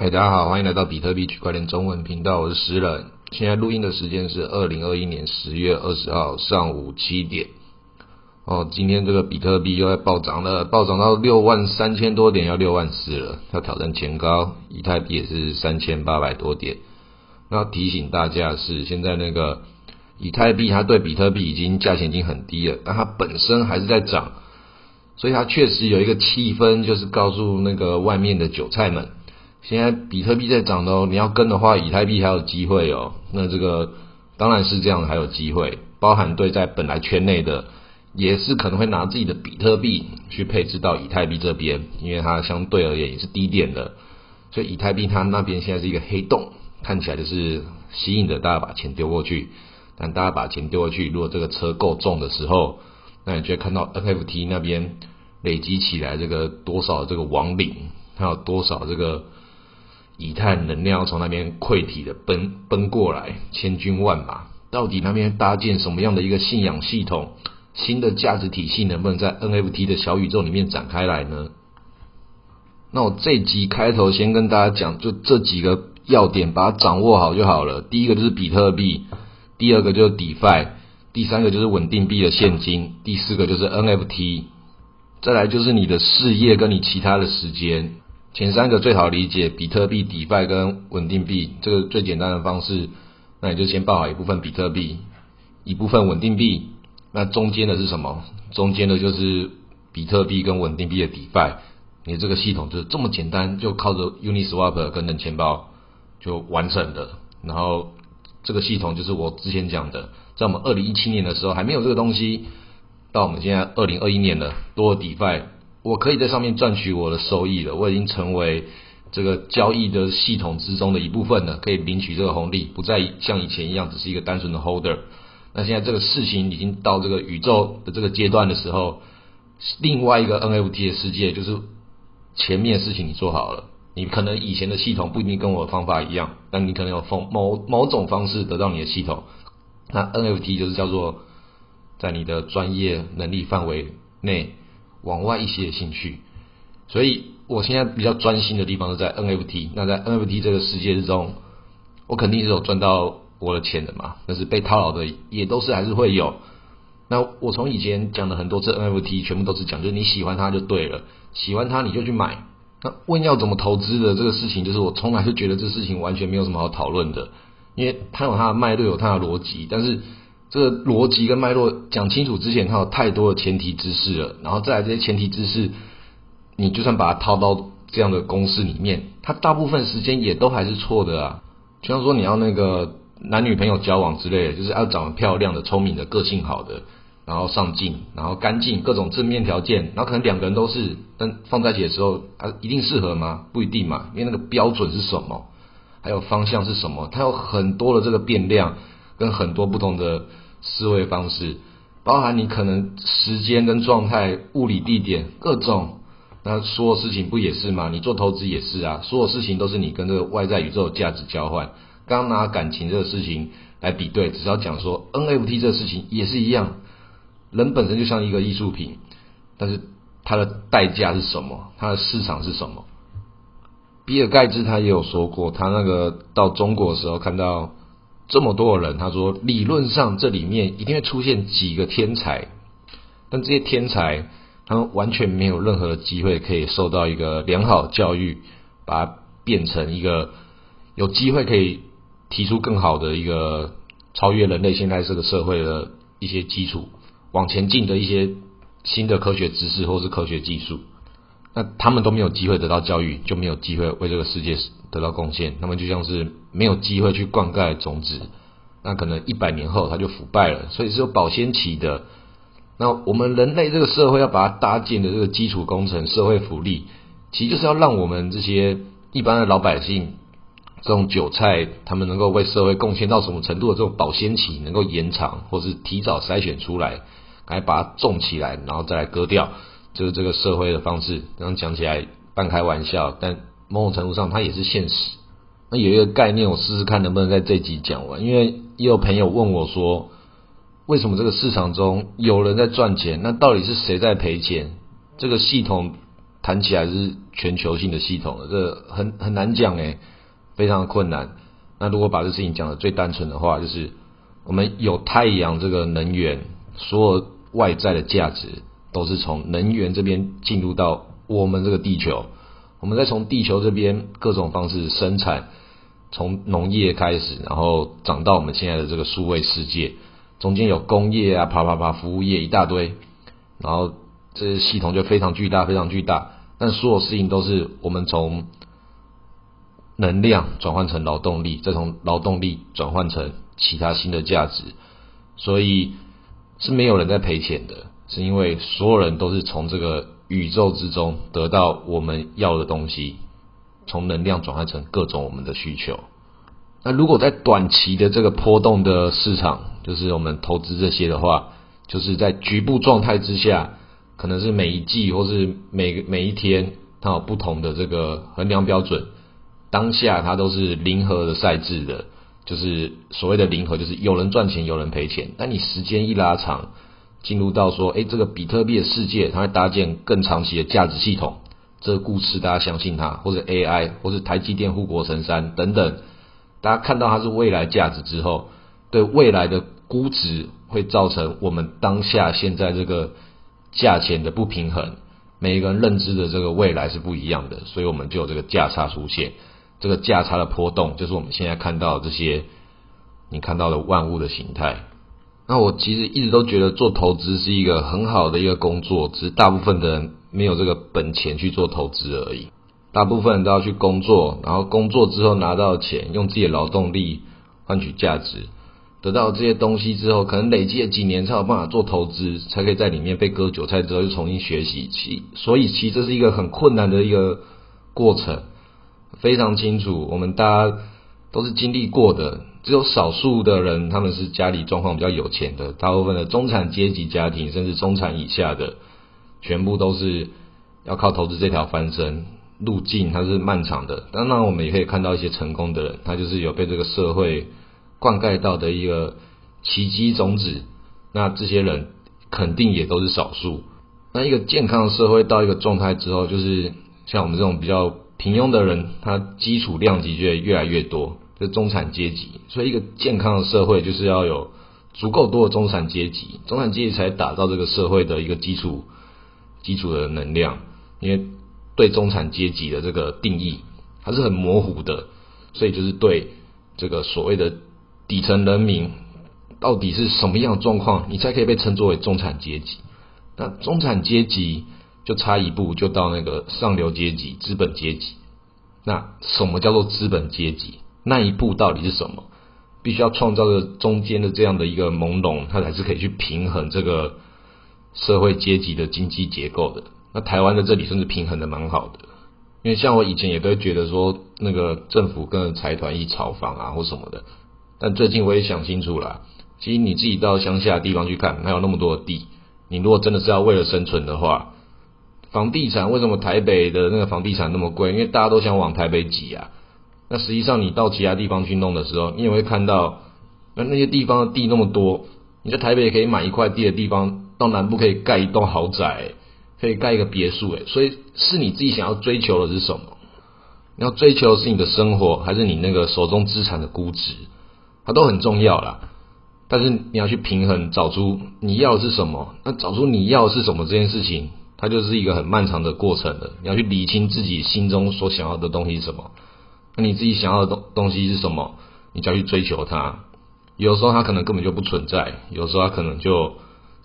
嗨，大家好，欢迎来到比特币区块链中文频道，我是石人。现在录音的时间是二零二一年十月二十号上午七点。哦，今天这个比特币又在暴涨了，暴涨到六万三千多点，要六万四了，要挑战前高。以太币也是三千八百多点。那提醒大家是，现在那个以太币它对比特币已经价钱已经很低了，但它本身还是在涨，所以它确实有一个气氛，就是告诉那个外面的韭菜们。现在比特币在涨的哦，你要跟的话，以太币还有机会哦。那这个当然是这样，还有机会。包含对在本来圈内的，也是可能会拿自己的比特币去配置到以太币这边，因为它相对而言也是低点的。所以以太币它那边现在是一个黑洞，看起来就是吸引着大家把钱丢过去。但大家把钱丢过去，如果这个车够重的时候，那你就会看到 NFT 那边累积起来这个多少这个亡灵，还有多少这个。以太能量从那边溃体的奔奔过来，千军万马，到底那边搭建什么样的一个信仰系统？新的价值体系能不能在 NFT 的小宇宙里面展开来呢？那我这集开头先跟大家讲，就这几个要点，把它掌握好就好了。第一个就是比特币，第二个就是 DeFi，第三个就是稳定币的现金，第四个就是 NFT，再来就是你的事业跟你其他的时间。前三个最好理解，比特币、迪拜跟稳定币，这个最简单的方式，那你就先报好一部分比特币，一部分稳定币，那中间的是什么？中间的就是比特币跟稳定币的迪拜，你这个系统就这么简单，就靠着 Uniswap 跟冷钱包就完成的。然后这个系统就是我之前讲的，在我们二零一七年的时候还没有这个东西，到我们现在二零二一年了，多了迪拜。我可以在上面赚取我的收益了，我已经成为这个交易的系统之中的一部分了，可以领取这个红利，不再像以前一样只是一个单纯的 holder。那现在这个事情已经到这个宇宙的这个阶段的时候，另外一个 NFT 的世界就是前面的事情你做好了，你可能以前的系统不一定跟我的方法一样，但你可能有某某某种方式得到你的系统。那 NFT 就是叫做在你的专业能力范围内。往外一些的兴趣，所以我现在比较专心的地方是在 NFT。那在 NFT 这个世界之中，我肯定是有赚到我的钱的嘛。但是被套牢的也都是还是会有。那我从以前讲的很多次 NFT，全部都是讲，就是你喜欢它就对了，喜欢它你就去买。那问要怎么投资的这个事情，就是我从来就觉得这事情完全没有什么好讨论的，因为它有它的脉络，有它的逻辑，但是。这个逻辑跟脉络讲清楚之前，它有太多的前提知识了，然后再来这些前提知识，你就算把它套到这样的公式里面，它大部分时间也都还是错的啊。就像说你要那个男女朋友交往之类的，就是要长得漂亮的、聪明的、个性好的，然后上进，然后干净，各种正面条件，然后可能两个人都是，但放在一起的时候，啊，一定适合吗？不一定嘛，因为那个标准是什么，还有方向是什么，它有很多的这个变量。跟很多不同的思维方式，包含你可能时间跟状态、物理地点各种，那所有事情不也是吗？你做投资也是啊，所有事情都是你跟这个外在宇宙的价值交换。刚拿感情这个事情来比对，只要讲说 NFT 这个事情也是一样，人本身就像一个艺术品，但是它的代价是什么？它的市场是什么？比尔盖茨他也有说过，他那个到中国的时候看到。这么多的人，他说理论上这里面一定会出现几个天才，但这些天才他们完全没有任何的机会可以受到一个良好教育，把它变成一个有机会可以提出更好的一个超越人类现在这个社会的一些基础往前进的一些新的科学知识或是科学技术。那他们都没有机会得到教育，就没有机会为这个世界得到贡献。他们就像是没有机会去灌溉种子，那可能一百年后它就腐败了。所以是有保鲜期的。那我们人类这个社会要把它搭建的这个基础工程、社会福利，其实就是要让我们这些一般的老百姓、这种韭菜，他们能够为社会贡献到什么程度的这种保鲜期能够延长，或是提早筛选出来，来把它种起来，然后再来割掉。就是这个社会的方式，刚刚讲起来半开玩笑，但某种程度上它也是现实。那有一个概念，我试试看能不能在这集讲完。因为也有朋友问我说，为什么这个市场中有人在赚钱，那到底是谁在赔钱？这个系统谈起来是全球性的系统，这很很难讲诶，非常的困难。那如果把这事情讲的最单纯的话，就是我们有太阳这个能源，所有外在的价值都是从能源这边进入到我们这个地球，我们再从地球这边各种方式生产，从农业开始，然后长到我们现在的这个数位世界，中间有工业啊，啪啪啪，服务业一大堆，然后这些系统就非常巨大，非常巨大。但所有事情都是我们从能量转换成劳动力，再从劳动力转换成其他新的价值，所以是没有人在赔钱的，是因为所有人都是从这个宇宙之中得到我们要的东西，从能量转换成各种我们的需求。那如果在短期的这个波动的市场，就是我们投资这些的话，就是在局部状态之下，可能是每一季或是每每一天，它有不同的这个衡量标准。当下它都是零和的赛制的，就是所谓的零和，就是有人赚钱，有人赔钱。但你时间一拉长，进入到说，哎，这个比特币的世界，它会搭建更长期的价值系统。这个故事大家相信它，或者 AI，或者台积电护国神山等等，大家看到它是未来价值之后，对未来的估值会造成我们当下现在这个价钱的不平衡。每一个人认知的这个未来是不一样的，所以我们就有这个价差出现。这个价差的波动，就是我们现在看到这些你看到的万物的形态。那我其实一直都觉得做投资是一个很好的一个工作，只是大部分的人没有这个本钱去做投资而已。大部分人都要去工作，然后工作之后拿到钱，用自己的劳动力换取价值，得到这些东西之后，可能累积了几年才有办法做投资，才可以在里面被割韭菜之后又重新学习。其所以其实这是一个很困难的一个过程。非常清楚，我们大家都是经历过的，只有少数的人他们是家里状况比较有钱的，大部分的中产阶级家庭甚至中产以下的，全部都是要靠投资这条翻身路径，它是漫长的。当然，我们也可以看到一些成功的人，他就是有被这个社会灌溉到的一个奇迹种子。那这些人肯定也都是少数。那一个健康的社会到一个状态之后，就是像我们这种比较。平庸的人，他基础量级就越来越多，是中产阶级。所以，一个健康的社会就是要有足够多的中产阶级，中产阶级才打造这个社会的一个基础基础的能量。因为对中产阶级的这个定义还是很模糊的，所以就是对这个所谓的底层人民到底是什么样的状况，你才可以被称作为中产阶级。那中产阶级。就差一步就到那个上流阶级、资本阶级。那什么叫做资本阶级？那一步到底是什么？必须要创造的中间的这样的一个朦胧，它才是可以去平衡这个社会阶级的经济结构的。那台湾在这里甚至平衡的蛮好的，因为像我以前也都觉得说，那个政府跟财团一炒房啊或什么的。但最近我也想清楚了，其实你自己到乡下地方去看，还有那么多的地，你如果真的是要为了生存的话。房地产为什么台北的那个房地产那么贵？因为大家都想往台北挤啊。那实际上你到其他地方去弄的时候，你也会看到，那那些地方的地那么多，你在台北可以买一块地的地方，到南部可以盖一栋豪宅，可以盖一个别墅，诶，所以是你自己想要追求的是什么？你要追求的是你的生活，还是你那个手中资产的估值？它都很重要啦。但是你要去平衡，找出你要的是什么。那找出你要的是什么这件事情。它就是一个很漫长的过程的，你要去理清自己心中所想要的东西是什么。那你自己想要的东东西是什么？你就要去追求它。有时候它可能根本就不存在，有时候它可能就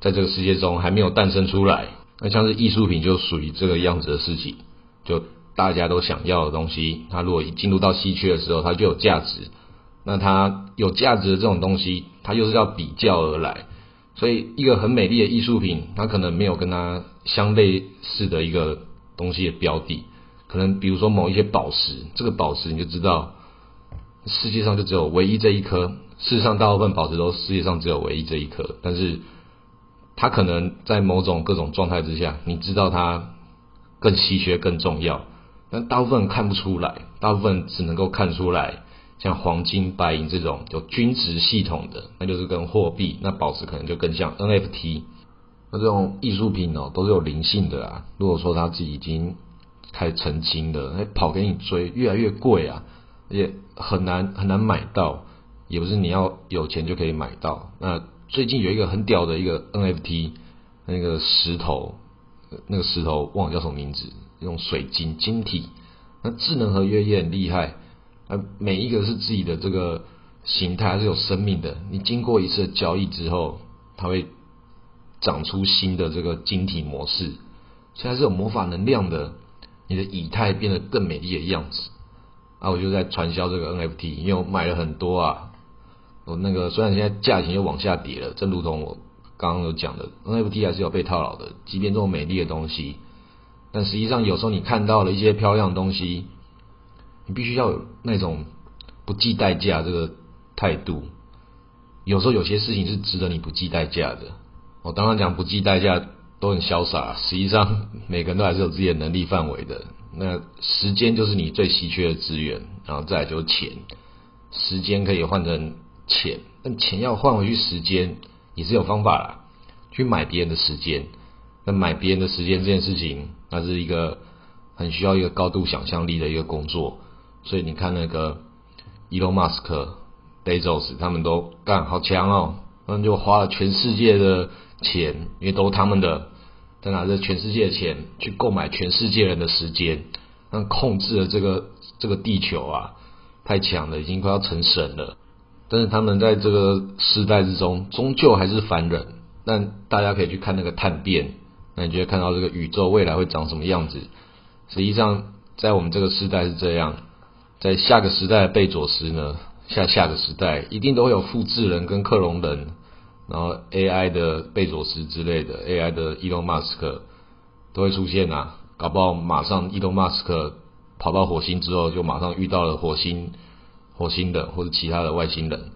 在这个世界中还没有诞生出来。那像是艺术品就属于这个样子的事情，就大家都想要的东西，它如果一进入到稀缺的时候，它就有价值。那它有价值的这种东西，它又是要比较而来。所以，一个很美丽的艺术品，它可能没有跟它相类似的一个东西的标的。可能比如说某一些宝石，这个宝石你就知道，世界上就只有唯一这一颗。事实上，大部分宝石都世界上只有唯一这一颗。但是，它可能在某种各种状态之下，你知道它更稀缺、更重要。但大部分人看不出来，大部分只能够看出来。像黄金、白银这种有均值系统的，那就是跟货币；那宝石可能就更像 NFT。那这种艺术品哦，都是有灵性的啊。如果说它自己已经开始成精了，还跑给你追，越来越贵啊，而且很难很难买到，也不是你要有钱就可以买到。那最近有一个很屌的一个 NFT，那个石头，那个石头忘了叫什么名字，用水晶晶体，那智能合约也很厉害，而，每一个是自己的这个形态还是有生命的，你经过一次交易之后，它会长出新的这个晶体模式，现在是有魔法能量的。你的以太变得更美丽的样子啊！我就在传销这个 NFT，因为我买了很多啊。我那个虽然现在价钱又往下跌了，正如同我刚刚有讲的，NFT 还是有被套牢的。即便这种美丽的东西，但实际上有时候你看到了一些漂亮的东西，你必须要有那种不计代价这个态度。有时候有些事情是值得你不计代价的。我刚刚讲不计代价。都很潇洒，实际上 每个人都还是有自己的能力范围的。那时间就是你最稀缺的资源，然后再来就是钱。时间可以换成钱，但钱要换回去时间也是有方法啦。去买别人的时间，那买别人的时间这件事情，那是一个很需要一个高度想象力的一个工作。所以你看那个 Elon Musk、Bezos 他们都干好强哦，他们就花了全世界的钱，因为都他们的。在拿着全世界的钱去购买全世界人的时间，那控制了这个这个地球啊，太强了，已经快要成神了。但是他们在这个时代之中，终究还是凡人。但大家可以去看那个探变，那你就会看到这个宇宙未来会长什么样子。实际上，在我们这个时代是这样，在下个时代贝佐斯呢，下下个时代一定都会有复制人跟克隆人。然后 AI 的贝佐斯之类的，AI 的伊隆马斯克都会出现啊，搞不好马上伊隆马斯克跑到火星之后，就马上遇到了火星火星的或者其他的外星人，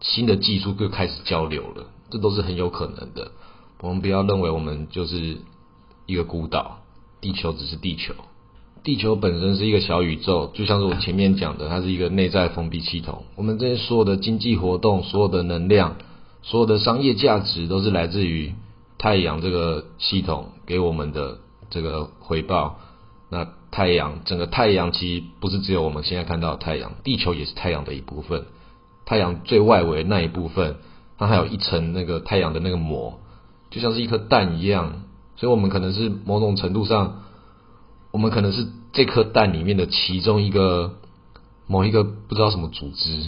新的技术就开始交流了，这都是很有可能的。我们不要认为我们就是一个孤岛，地球只是地球，地球本身是一个小宇宙，就像是我前面讲的，它是一个内在封闭系统。我们这些所有的经济活动，所有的能量。所有的商业价值都是来自于太阳这个系统给我们的这个回报。那太阳整个太阳其实不是只有我们现在看到的太阳，地球也是太阳的一部分。太阳最外围那一部分，它还有一层那个太阳的那个膜，就像是一颗蛋一样。所以我们可能是某种程度上，我们可能是这颗蛋里面的其中一个某一个不知道什么组织，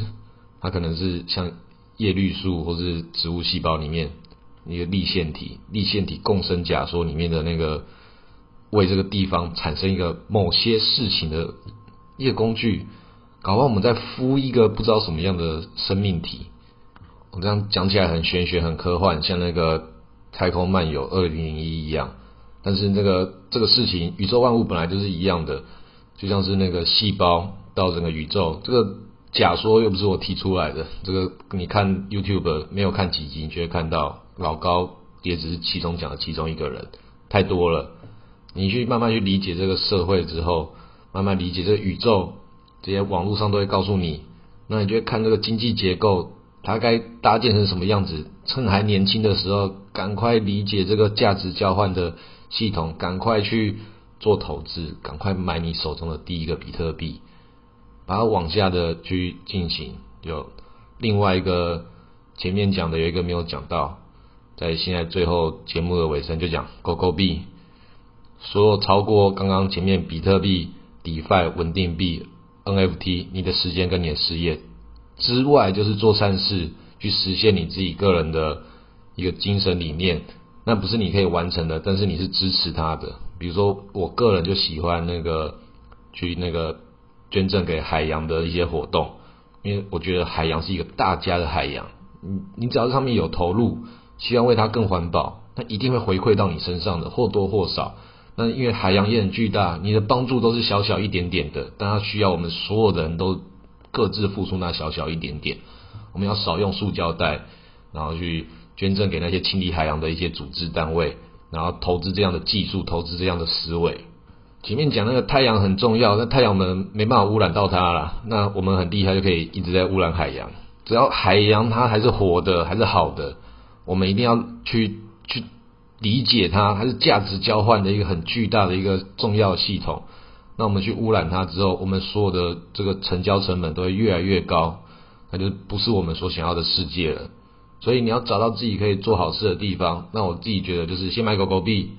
它可能是像。叶绿素或是植物细胞里面一个立腺体，立腺体共生假说里面的那个为这个地方产生一个某些事情的一个工具，搞不好我们在孵一个不知道什么样的生命体。我这样讲起来很玄学、很科幻，像那个《太空漫游二零零一》一样。但是这个这个事情，宇宙万物本来就是一样的，就像是那个细胞到整个宇宙这个。假说又不是我提出来的，这个你看 YouTube 没有看几集，你就会看到老高也只是其中讲的其中一个人，太多了。你去慢慢去理解这个社会之后，慢慢理解这个宇宙，这些网络上都会告诉你，那你就会看这个经济结构，它该搭建成什么样子。趁还年轻的时候，赶快理解这个价值交换的系统，赶快去做投资，赶快买你手中的第一个比特币。把它往下的去进行，有另外一个前面讲的有一个没有讲到，在现在最后节目的尾声就讲狗狗币，所有超过刚刚前面比特币、DeFi 稳定币、NFT，你的时间跟你的事业之外，就是做善事，去实现你自己个人的一个精神理念，那不是你可以完成的，但是你是支持他的。比如说，我个人就喜欢那个去那个。捐赠给海洋的一些活动，因为我觉得海洋是一个大家的海洋，你你只要上面有投入，希望为它更环保，那一定会回馈到你身上的，或多或少。那因为海洋也很巨大，你的帮助都是小小一点点的，但它需要我们所有的人都各自付出那小小一点点。我们要少用塑胶袋，然后去捐赠给那些清理海洋的一些组织单位，然后投资这样的技术，投资这样的思维。前面讲那个太阳很重要，那太阳我们没办法污染到它了，那我们很厉害就可以一直在污染海洋。只要海洋它还是活的，还是好的，我们一定要去去理解它，它是价值交换的一个很巨大的一个重要系统。那我们去污染它之后，我们所有的这个成交成本都会越来越高，那就不是我们所想要的世界了。所以你要找到自己可以做好事的地方。那我自己觉得就是先买狗狗币，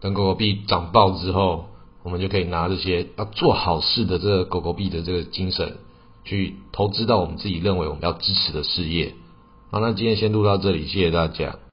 等狗狗币涨爆之后，我们就可以拿这些要做好事的这个狗狗币的这个精神，去投资到我们自己认为我们要支持的事业。好，那今天先录到这里，谢谢大家。